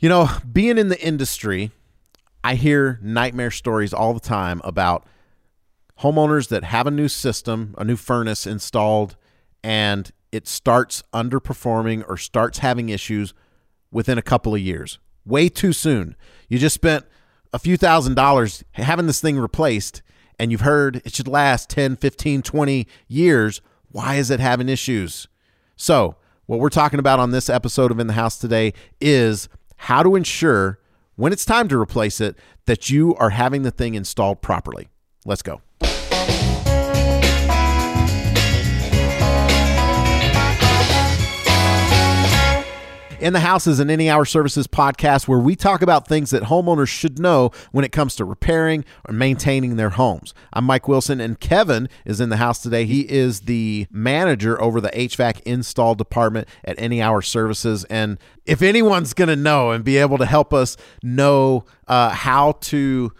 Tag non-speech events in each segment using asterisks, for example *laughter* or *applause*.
You know, being in the industry, I hear nightmare stories all the time about homeowners that have a new system, a new furnace installed, and it starts underperforming or starts having issues within a couple of years. Way too soon. You just spent a few thousand dollars having this thing replaced and you've heard it should last 10, 15, 20 years. Why is it having issues? So, what we're talking about on this episode of In the House today is how to ensure when it's time to replace it that you are having the thing installed properly. Let's go. In the House is an Any Hour Services podcast where we talk about things that homeowners should know when it comes to repairing or maintaining their homes. I'm Mike Wilson, and Kevin is in the house today. He is the manager over the HVAC install department at Any Hour Services. And if anyone's going to know and be able to help us know uh, how to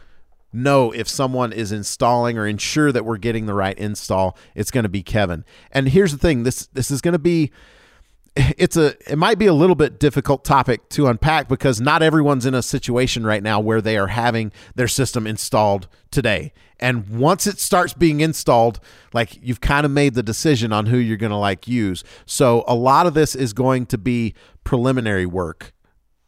know if someone is installing or ensure that we're getting the right install, it's going to be Kevin. And here's the thing this this is going to be it's a it might be a little bit difficult topic to unpack because not everyone's in a situation right now where they are having their system installed today. And once it starts being installed, like you've kind of made the decision on who you're going to like use. So a lot of this is going to be preliminary work.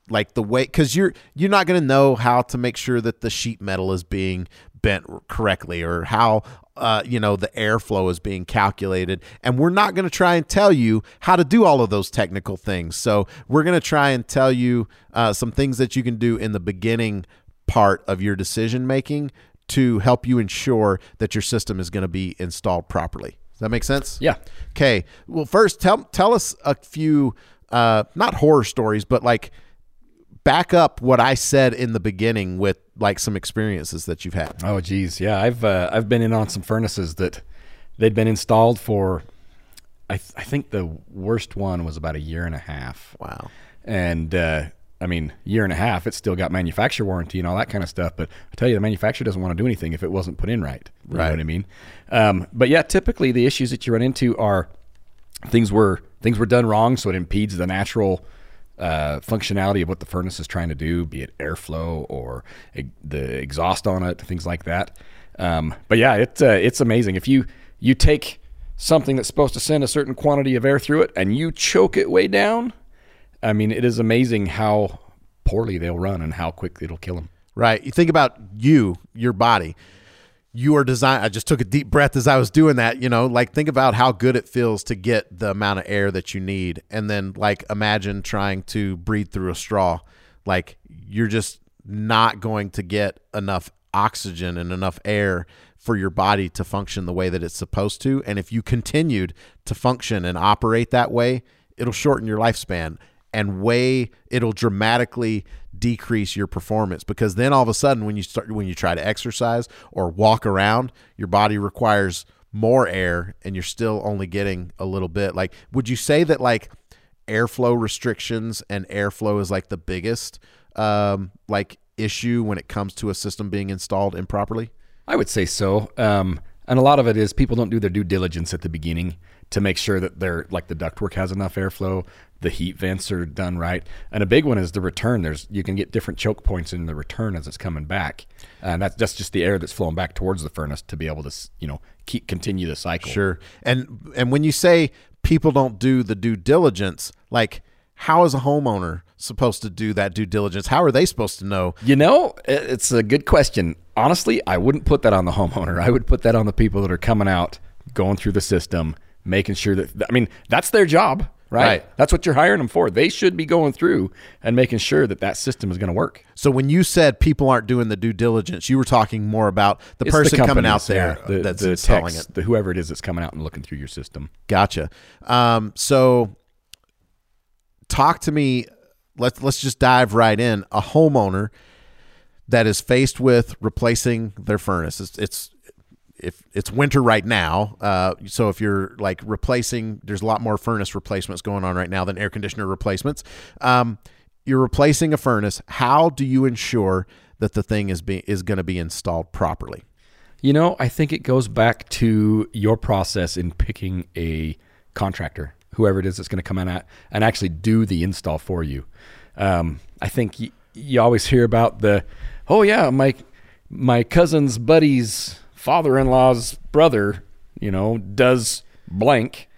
Like the way cuz you're you're not going to know how to make sure that the sheet metal is being bent correctly or how uh, you know the airflow is being calculated. And we're not going to try and tell you how to do all of those technical things. So we're going to try and tell you uh, some things that you can do in the beginning part of your decision making to help you ensure that your system is going to be installed properly. Does that make sense? Yeah. okay. Well first tell tell us a few uh, not horror stories but like back up what i said in the beginning with like some experiences that you've had Oh, geez, yeah. I've uh, I've been in on some furnaces that they'd been installed for. I th- I think the worst one was about a year and a half. wow And uh, I mean, year and a half, it's still got manufacturer warranty and all that kind of stuff. But I tell you, the manufacturer doesn't want to do anything if it wasn't put in right. You Right. know what I mean? Um, but yeah, typically the issues that you run into are things were things were done wrong, so it impedes the natural uh, functionality of what the furnace is trying to do, be it airflow or e- the exhaust on it, things like that. Um, but yeah, it's uh, it's amazing if you you take something that's supposed to send a certain quantity of air through it and you choke it way down. I mean, it is amazing how poorly they'll run and how quickly it'll kill them. Right. You think about you, your body. You are designed. I just took a deep breath as I was doing that. You know, like think about how good it feels to get the amount of air that you need. And then, like, imagine trying to breathe through a straw. Like, you're just not going to get enough oxygen and enough air for your body to function the way that it's supposed to. And if you continued to function and operate that way, it'll shorten your lifespan and way it'll dramatically decrease your performance. Because then all of a sudden when you start when you try to exercise or walk around your body requires more air and you're still only getting a little bit. Like would you say that like airflow restrictions and airflow is like the biggest um like issue when it comes to a system being installed improperly? I would say so. Um, and a lot of it is people don't do their due diligence at the beginning to make sure that they're like the ductwork has enough airflow, the heat vents are done right, and a big one is the return. There's you can get different choke points in the return as it's coming back, and that's that's just the air that's flowing back towards the furnace to be able to you know keep continue the cycle. Sure. And and when you say people don't do the due diligence, like how is a homeowner supposed to do that due diligence? How are they supposed to know? You know, it's a good question. Honestly, I wouldn't put that on the homeowner. I would put that on the people that are coming out, going through the system, making sure that I mean that's their job, right? Right. That's what you're hiring them for. They should be going through and making sure that that system is going to work. So when you said people aren't doing the due diligence, you were talking more about the It's person coming out there yeah, the, that's the installing techs, it. the whoever it is that's coming out and looking through your system. Gotcha. Um, so talk to me. Let's let's just dive right in. A homeowner that is faced with replacing their furnace. It's, it's if it's winter right now. Uh, so if you're like replacing, there's a lot more furnace replacements going on right now than air conditioner replacements. Um, you're replacing a furnace. How do you ensure that the thing is be, is going to be installed properly? You know, I think it goes back to your process in picking a contractor, whoever it is that's going to come in at and actually do the install for you. Um, I think y- you always hear about the, oh yeah, my my cousin's buddy's father-in-law's brother, you know, does blank.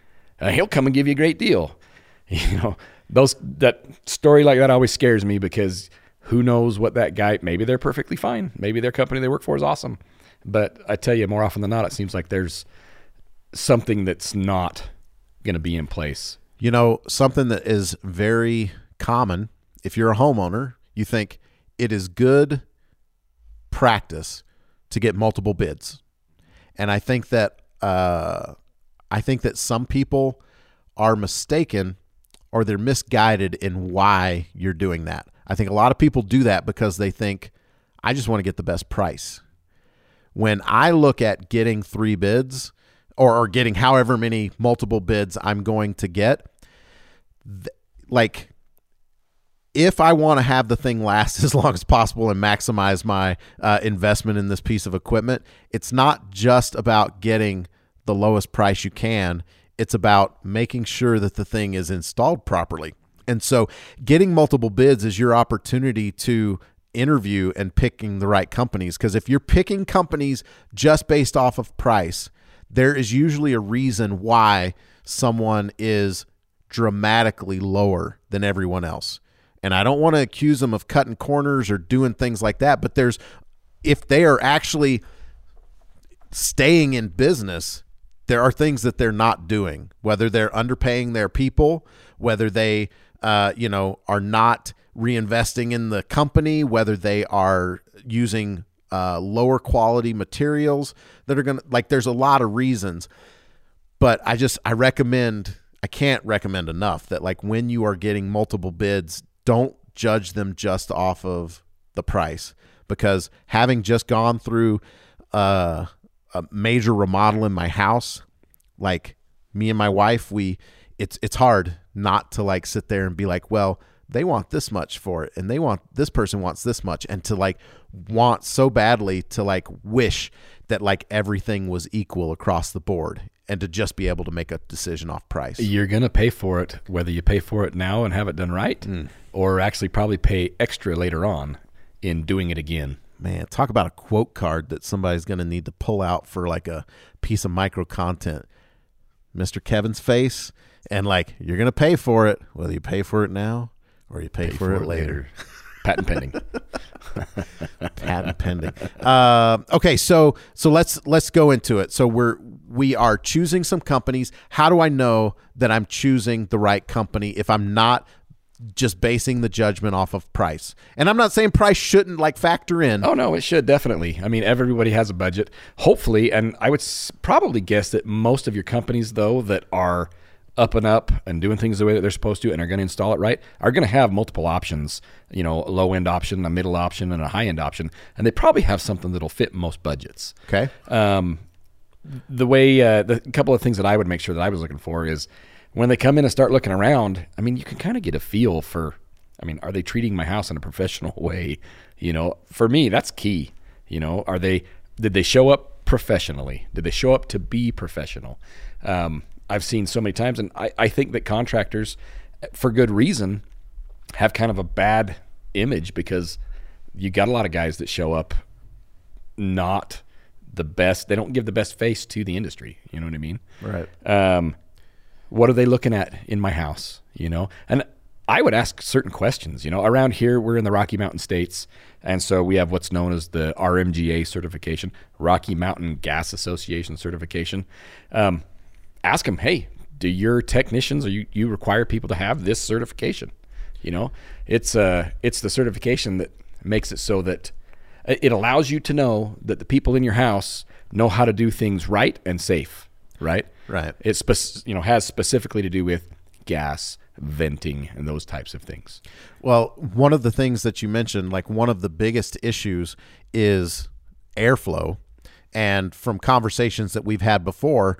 Uh, he'll come and give you a great deal. *laughs* You know, those that story like that always scares me because who knows what that guy? Maybe they're perfectly fine. Maybe their company they work for is awesome. But I tell you, more often than not, it seems like there's something that's not going to be in place. You know, something that is very common if you're a homeowner, you think it is good practice to get multiple bids. And I think that uh, I think that some people are mistaken or they're misguided in why you're doing that. I think a lot of people do that because they think I just want to get the best price. When I look at getting three bids or, or getting however many multiple bids I'm going to get, th- like if I want to have the thing last *laughs* as long as possible and maximize my uh, investment in this piece of equipment, it's not just about getting the lowest price you can. It's about making sure that the thing is installed properly. And so, getting multiple bids is your opportunity to interview and picking the right companies. Because if you're picking companies just based off of price, there is usually a reason why someone is dramatically lower than everyone else. And I don't want to accuse them of cutting corners or doing things like that, but there's if they are actually staying in business, there are things that they're not doing, whether they're underpaying their people, whether they, uh, you know, are not reinvesting in the company, whether they are using uh, lower quality materials that are going to, like, there's a lot of reasons. But I just, I recommend, I can't recommend enough that, like, when you are getting multiple bids, don't judge them just off of the price. Because having just gone through, uh, a major remodel in my house, like me and my wife, we it's it's hard not to like sit there and be like, well, they want this much for it and they want this person wants this much and to like want so badly to like wish that like everything was equal across the board and to just be able to make a decision off price. You're going to pay for it whether you pay for it now and have it done right Hmm. or actually probably pay extra later on in doing it again. Man, talk about a quote card that somebody's going to need to pull out for like a piece of micro content. Mr. Kevin's face, and like you're going to pay for it, whether you pay for it now or you pay, for, it later. *laughs* Patent pending. *laughs* Patent pending. Uh, okay, so so let's let's go into it. So we're we are choosing some companies. How do I know that I'm choosing the right company if I'm not just basing the judgment off of price? And I'm not saying price shouldn't like factor in. Oh no, it should definitely. I mean, everybody has a budget. Hopefully, and I would s- probably guess that most of your companies, though, that are up and up and doing things the way that they're supposed to and are going to install it right, are going to have multiple options. You know, a low end option, a middle option, and a high end option, and they probably have something that'll fit most budgets. Okay. Um, the way uh, the couple of things that I would make sure that I was looking for is when they come in and start looking around. I mean, you can kind of get a feel for. I mean, are they treating my house in a professional *laughs* way? You know, for me, that's key. You know, are they? Did they show up professionally? Did they show up to be professional? Um, I've seen so many times, and I, I think that contractors, for good reason, have kind of a bad image because you got a lot of guys that show up not the best. They don't give the best face to the industry. You know what I mean? Right. Um, what are they looking at in my house? You know, and I would ask certain questions. You know, around here we're in the Rocky Mountain states, and so we have what's known as the RMGA certification, Rocky Mountain Gas Association certification. Um, ask them, hey, do your technicians or you, you require people to have this certification? You know, it's uh, it's the certification that makes it so that it allows you to know that the people in your house know how to do things right and safe. Right. Right. It spec- you know has specifically to do with gas venting and those types of things. Well, one of the things that you mentioned, like one of the biggest issues is airflow. And from conversations that we've had before,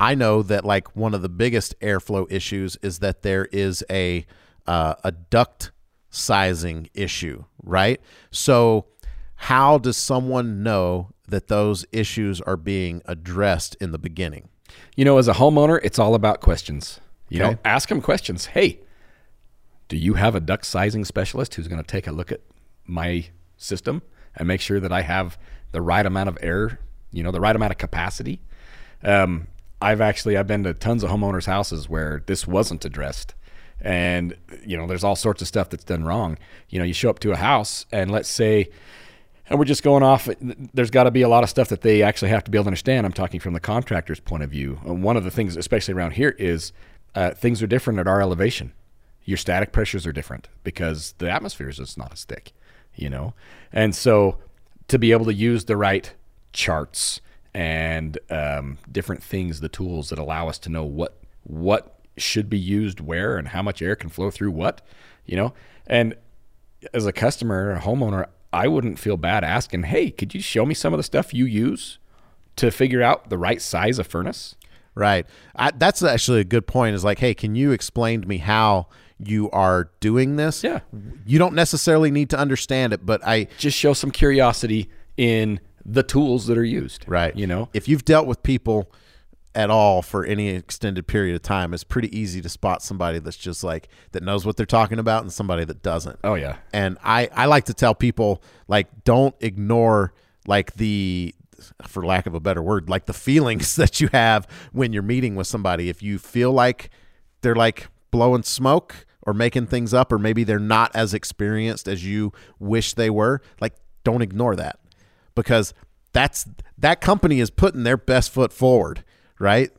I know that like one of the biggest airflow issues is that there is a uh, a duct sizing issue, right? So, how does someone know that those issues are being addressed in the beginning? You know, as a homeowner, it's all about questions. You Okay. know, ask them questions. Hey, do you have a duct sizing specialist who's going to take a look at my system and make sure that I have the right amount of air, you know, the right amount of capacity? Um, I've actually I've been to tons of homeowners' houses where this wasn't addressed, and you know, there's all sorts of stuff that's done wrong. You know, you show up to a house and let's say and we're just going off. There's got to be a lot of stuff that they actually have to be able to understand. I'm talking from the contractor's point of view. And one of the things, especially around here, is uh, things are different at our elevation. Your static pressures are different because the atmosphere is just not as thick, you know. And so, to be able to use the right charts and um, different things, the tools that allow us to know what what should be used where and how much air can flow through what, you know. And as a customer, a homeowner, I wouldn't feel bad asking, hey, could you show me some of the stuff you use to figure out the right size of furnace? Right. I, that's actually a good point. Is like, hey, can you explain to me how you are doing this? Yeah. You don't necessarily need to understand it, but I just show some curiosity in the tools that are used. Right. You know, if you've dealt with people at all for any extended period of time, it's pretty easy to spot somebody that's just like that knows what they're talking about and somebody that doesn't. Oh yeah. And I I like to tell people like don't ignore like the for lack of a better word, like the feelings *laughs* that you have when you're meeting with somebody. If you feel like they're like blowing smoke or making things up or maybe they're not as experienced as you wish they were, like don't ignore that. Because that's that company is putting their best foot forward right?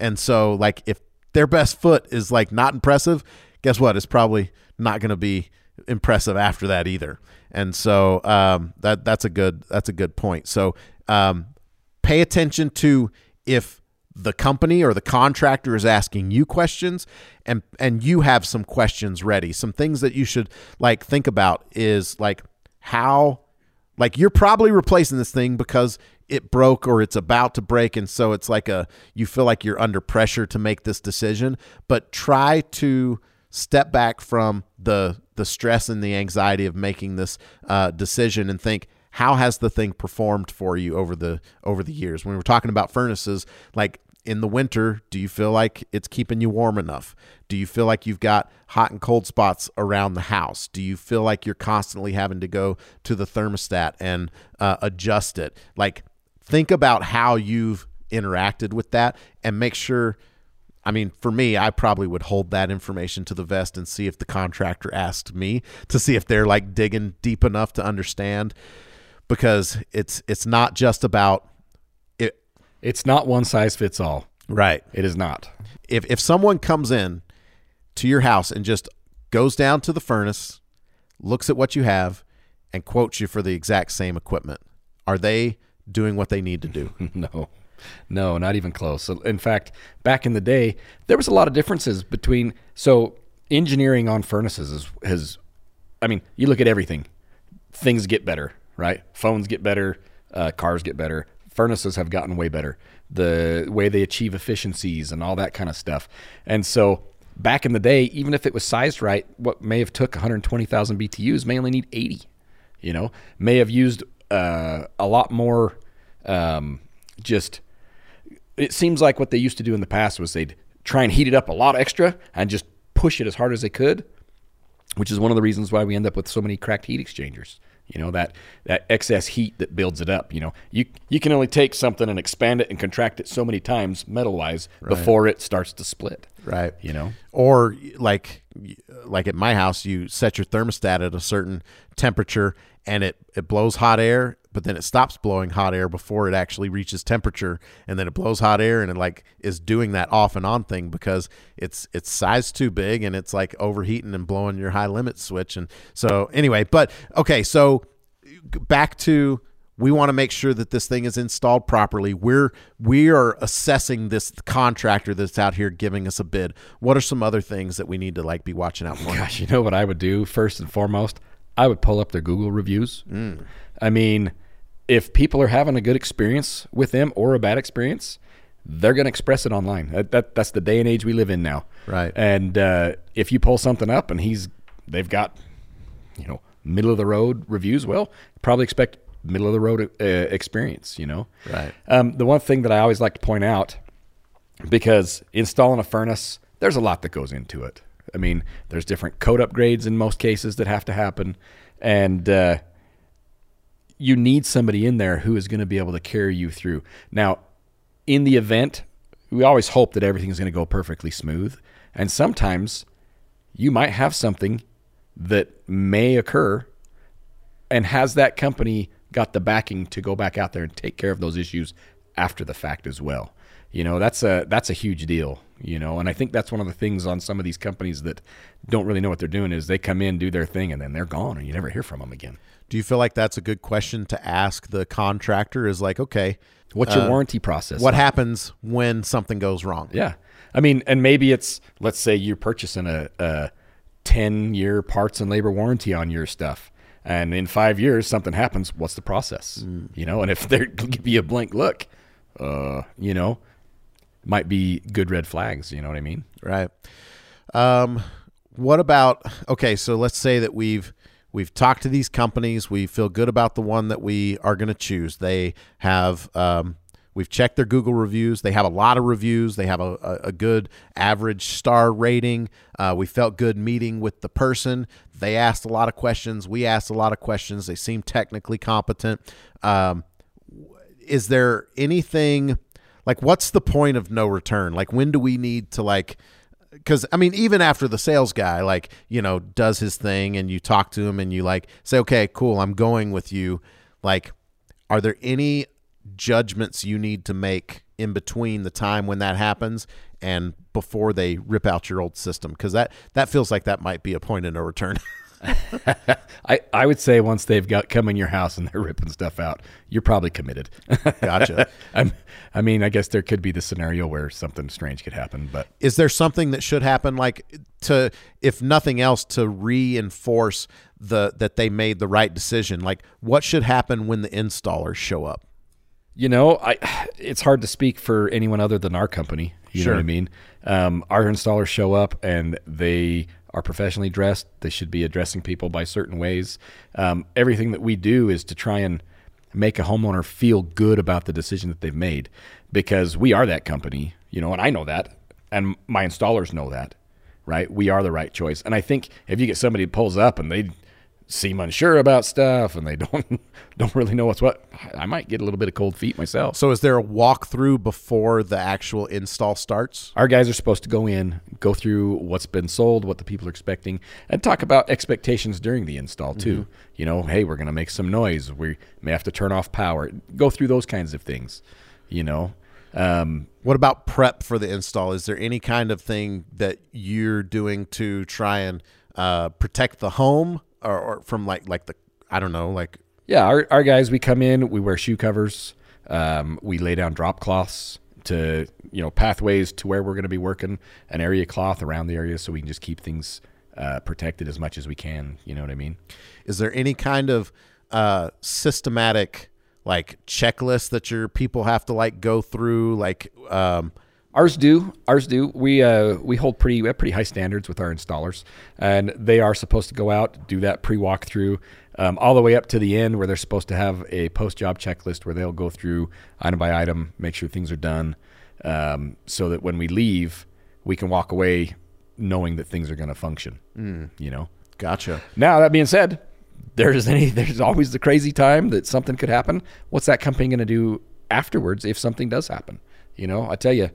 And so like if their best foot is like not impressive, guess what? It's probably not going to be impressive after that either. And so um, that that's a good that's a good point. So um, pay attention to if the company or the contractor is asking you questions and and you have some questions ready. Some things that you should like think about is like how like you're probably replacing this thing because it broke or it's about to break and so it's like a you feel like you're under pressure to make this decision. But try to step back from the the stress and the anxiety of making this uh, decision and think how has the thing performed for you over the over the years? When we're talking about furnaces like in the winter, do you feel like it's keeping you warm enough? Do you feel like you've got hot and cold spots around the house? Do you feel like you're constantly having to go to the thermostat and uh, adjust it? Like, think about how you've interacted with that and make sure I mean, for me, I probably would hold that information to the vest and see if the contractor asked me to see if they're like digging deep enough to understand because it's it's not just about it's not one size fits all. Right. It is not. If if someone comes in to your house and just goes down to the furnace, looks at what you have and quotes you for the exact same equipment, are they doing what they need to do. *laughs* no. No, not even close. In fact, back in the day, there was a lot of differences between so engineering on furnaces is, has I mean, you look at everything. Things get better, right? Phones get better, uh, cars get better, furnaces have gotten way better. The way they achieve efficiencies and all that kind of stuff. And so back in the day, even if it was sized right, what may have took 120,000 BTUs may only need 80. You know, may have used uh, a lot more um, just it seems like what they used to do in the past was they'd try and heat it up a lot extra and just push it as hard as they could which is one of the reasons why we end up with so many cracked heat exchangers you know that that excess heat that builds it up you know. You you can only take something and expand it and contract it so many times metal wise right. before it starts to split right. you know? Or like like at my house you set your thermostat at a certain temperature and it it blows hot air but then it stops blowing hot air before it actually reaches temperature and then it blows hot air and it like is doing that off and on thing because it's it's size too big and it's like overheating and blowing your high limit switch and so anyway but okay so back to we want to make sure that this thing is installed properly. We're we are assessing this contractor that's out here giving us a bid. What are some other things that we need to like be watching out for? Gosh, you know what I would do first and foremost? I would pull up their Google reviews. Mm. I mean, if people are having a good experience with them or a bad experience, they're going to express it online. That, that, that's the day and age we live in now. Right. And uh, if you pull something up and he's they've got you know middle of the road reviews, well, probably expect middle of the road uh, experience. You know. Right. Um, the one thing that I always like to point out because installing a furnace, there's a lot that goes into it. I mean, there's different code upgrades in most cases that have to happen, and uh, you need somebody in there who is going to be able to carry you through. Now, in the event, we always hope that everything's going to go perfectly smooth, and sometimes you might have something that may occur, and has that company got the backing to go back out there and take care of those issues after the fact as well. You know, that's a that's a huge deal, you know, and I think that's one of the things on some of these companies that don't really know what they're doing is they come in, do their thing and then they're gone and you never hear from them again. Do you feel like that's a good question to ask the contractor is like, okay, what's your uh, warranty process? What like? happens when something goes wrong? Yeah. I mean, and maybe it's let's say you're purchasing a, a 10 year parts and labor warranty on your stuff and in five years something happens what's the process mm. you know and if they give you a blank look uh, you know might be good red flags you know what i mean right um, what about okay so let's say that we've we've talked to these companies we feel good about the one that we are going to choose they have um, We've checked their Google reviews. They have a lot of reviews. They have a, a, a good average star rating. Uh, we felt good meeting with the person. They asked a lot of questions. We asked a lot of questions. They seem technically competent. Um, is there anything like what's the point of no return? Like when do we need to like because I mean, even after the sales guy, like, you know, does his thing and you talk to him and you like say, okay, cool, I'm going with you. Like, are there any judgments you need to make in between the time when that happens and before they rip out your old system because that that feels like that might be a point of no return. *laughs* *laughs* I, I would say once they've got come in your house and they're ripping stuff out, you're probably committed. *laughs* gotcha. *laughs* I'm, I mean, I guess there could be the scenario where something strange could happen, but is there something that should happen, like to, if nothing else, to reinforce the that they made the right decision? Like, what should happen when the installers show up? You know, I it's hard to speak for anyone other than our company. You sure. know what I mean? Um, our installers show up and they are professionally dressed. They should be addressing people by certain ways. Um, everything that we do is to try and make a homeowner feel good about the decision that they've made because we are that company, you know, and I know that, and my installers know that, right? We are the right choice. And I think if you get somebody who pulls up and they seem unsure about stuff and they *laughs* don't don't really know what's what, I might get a little bit of cold feet myself. So is there a walkthrough before the actual install starts? Our guys are supposed to go in, go through what's been sold, what the people are expecting, and talk about expectations during the install too. Mm-hmm. You know, hey, we're going to make some noise. We may have to turn off power. Go through those kinds of things. You know. Um, what about prep for the install? Is there any kind of thing that you're doing to try and uh, protect the home or, or from like like the I don't know like yeah our our guys we come in we wear shoe covers um, we lay down drop cloths to you know pathways to where we're going to be working an area cloth around the area so we can just keep things uh, protected as much as we can you know what I mean? Is there any kind of uh, systematic like checklist that your people have to like go through like um, Ours do. Ours do. We uh, we hold pretty we have pretty high standards with our installers, and they are supposed to go out do that pre walkthrough, um, all the way up to the end where they're supposed to have a post job checklist where they'll go through item by item, make sure things are done, um, so that when we leave, we can walk away knowing that things are going to function. Mm. You know. Gotcha. Now that being said, there's any *laughs* there's always the crazy time that something could happen. What's that company going to do afterwards if something does happen? You know, I tell you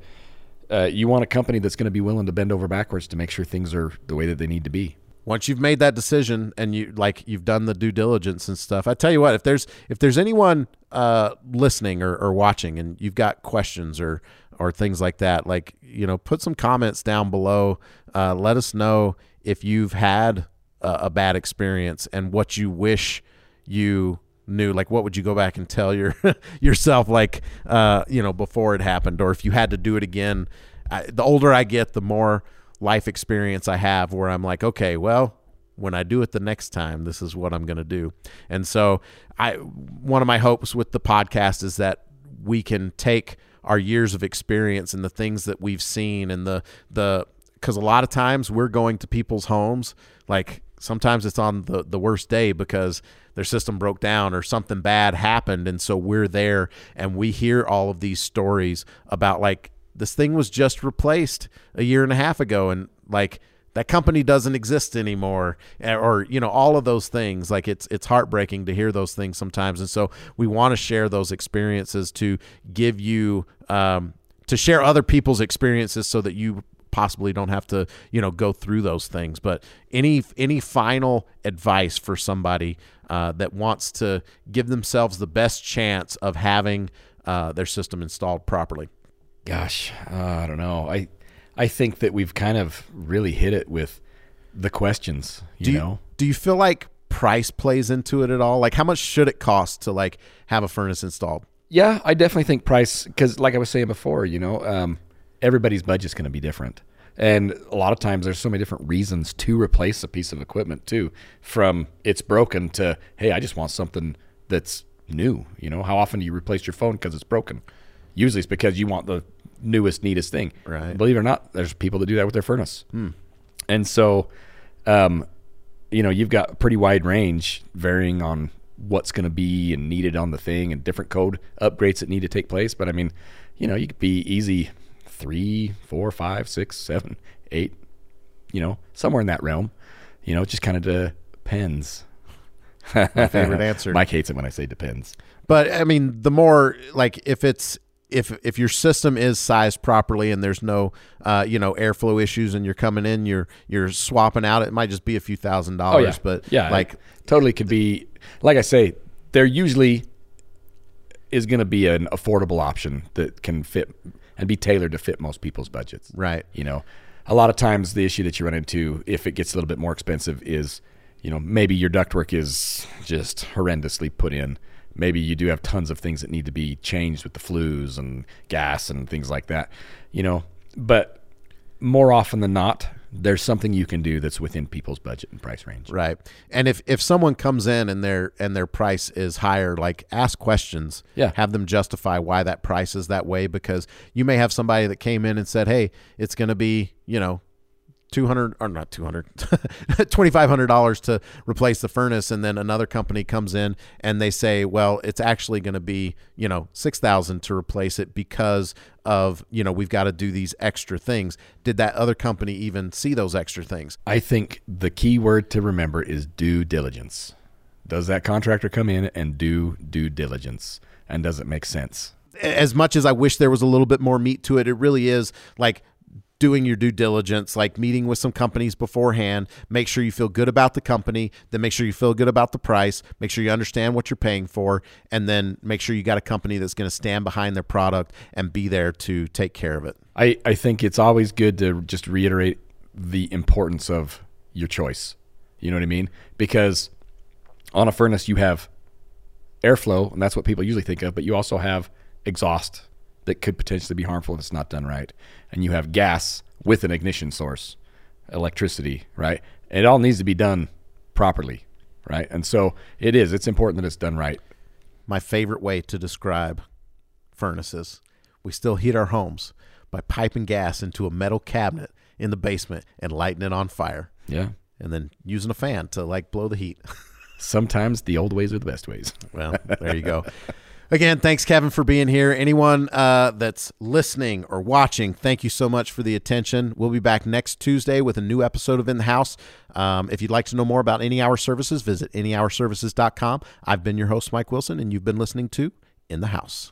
uh, you want a company that's going to be willing to bend over backwards to make sure things are the way that they need to be. Once you've made that decision and you like you've done the due diligence and stuff i tell you what if there's if there's anyone uh, listening or, or watching and you've got questions or or things like that like you know put some comments down below. Uh, let us know if you've had a, a bad experience and what you wish you knew like what would you go back and tell your *laughs* yourself like uh you know before it happened? Or if you had to do it again I, the older i get the more life experience i have where i'm like okay well when i do it the next time this is what i'm going to do. And so i one of my hopes with the podcast is that we can take our years of experience and the things that we've seen and the the because a lot of times we're going to people's homes like sometimes it's on the the worst day because their system broke down or something bad happened. And so we're there and we hear all of these stories about like this thing was just replaced a year and a half ago and like that company doesn't exist anymore eh, or you know all of those things. Like it's it's heartbreaking to hear those things sometimes. And so we want to share those experiences to give you um, to share other people's experiences so that you possibly don't have to you know go through those things but any any final advice for somebody uh, that wants to give themselves the best chance of having uh, their system installed properly Gosh, uh, I don't know. I I think that we've kind of really hit it with the questions. You, do you know, do you feel like price plays into it at all like how much should it cost to like have a furnace installed yeah, I definitely think price because, like I was saying before, you know, um, everybody's budget's going to be different, and a lot of times there's so many different reasons to replace a piece of equipment too. From it's broken to hey, I just want something that's new. You know, how often do you replace your phone because it's broken? Usually, it's because you want the newest, neatest thing. Right. Believe it or not, there's people that do that with their furnace. Hmm. And so, um, you know, you've got a pretty wide range varying on what's going to be and needed on the thing and different code upgrades that need to take place. But I mean, you know, you could be easy three, four, five, six, seven, eight, you know, somewhere in that realm. You know, it just kind of depends. *laughs* My favorite *laughs* answer. Mike hates it when I say depends. But I mean, the more like if it's if if your system is sized properly and there's no uh, you know airflow issues and you're coming in, you're you're swapping out. It might just be a few thousand dollars, but Oh, yeah, like totally could be. Like I say, there usually is going to be an affordable option that can fit and be tailored to fit most people's budgets. right, You know, a lot of times the issue that you run into if it gets a little bit more expensive is, you know, maybe your ductwork is just horrendously put in. Maybe you do have tons of things that need to be changed with the flues and gas and things like that. You know, but more often than not, there's something you can do that's within people's budget and price range. right. And if if someone comes in and their and their price is higher, like ask questions. Yeah. have them justify why that price is that way because you may have somebody that came in and said, "Hey, it's going to be you know." 200 or not 200 *laughs* $2500 to replace the furnace and then another company comes in and they say well it's actually going to be you know 6000 to replace it because of you know we've got to do these extra things did that other company even see those extra things I think the key word to remember is due diligence. Does that contractor come in and do due diligence? And does it make sense? as much as I wish there was a little bit more meat to it, it really is like doing your due diligence, like meeting with some companies beforehand. Make sure you feel good about the company, then make sure you feel good about the price, make sure you understand what you're paying for, and then make sure you got a company that's going to stand behind their product and be there to take care of it. I, I think it's always good to just reiterate the importance of your choice. You know what I mean? Because on a furnace, you have airflow, and that's what people usually think of, but you also have exhaust that could potentially be harmful if it's not done right. And you have gas with an ignition source, electricity, right? It all needs to be done properly, right? And so it is, it's important that it's done right. My favorite way to describe furnaces we still heat our homes by piping gas into a metal cabinet in the basement and lighting it on fire Yeah. and then using a fan to like blow the heat. *laughs* Sometimes the old ways are the best ways. Well, there you go. *laughs* Again, thanks, Kevin, for being here. Anyone uh, that's listening or watching, thank you so much for the attention. We'll be back next Tuesday with a new episode of In the House. Um, if you'd like to know more about Any Hour Services, visit anyhourservices.com. I've been your host, Mike Wilson, and you've been listening to In the House.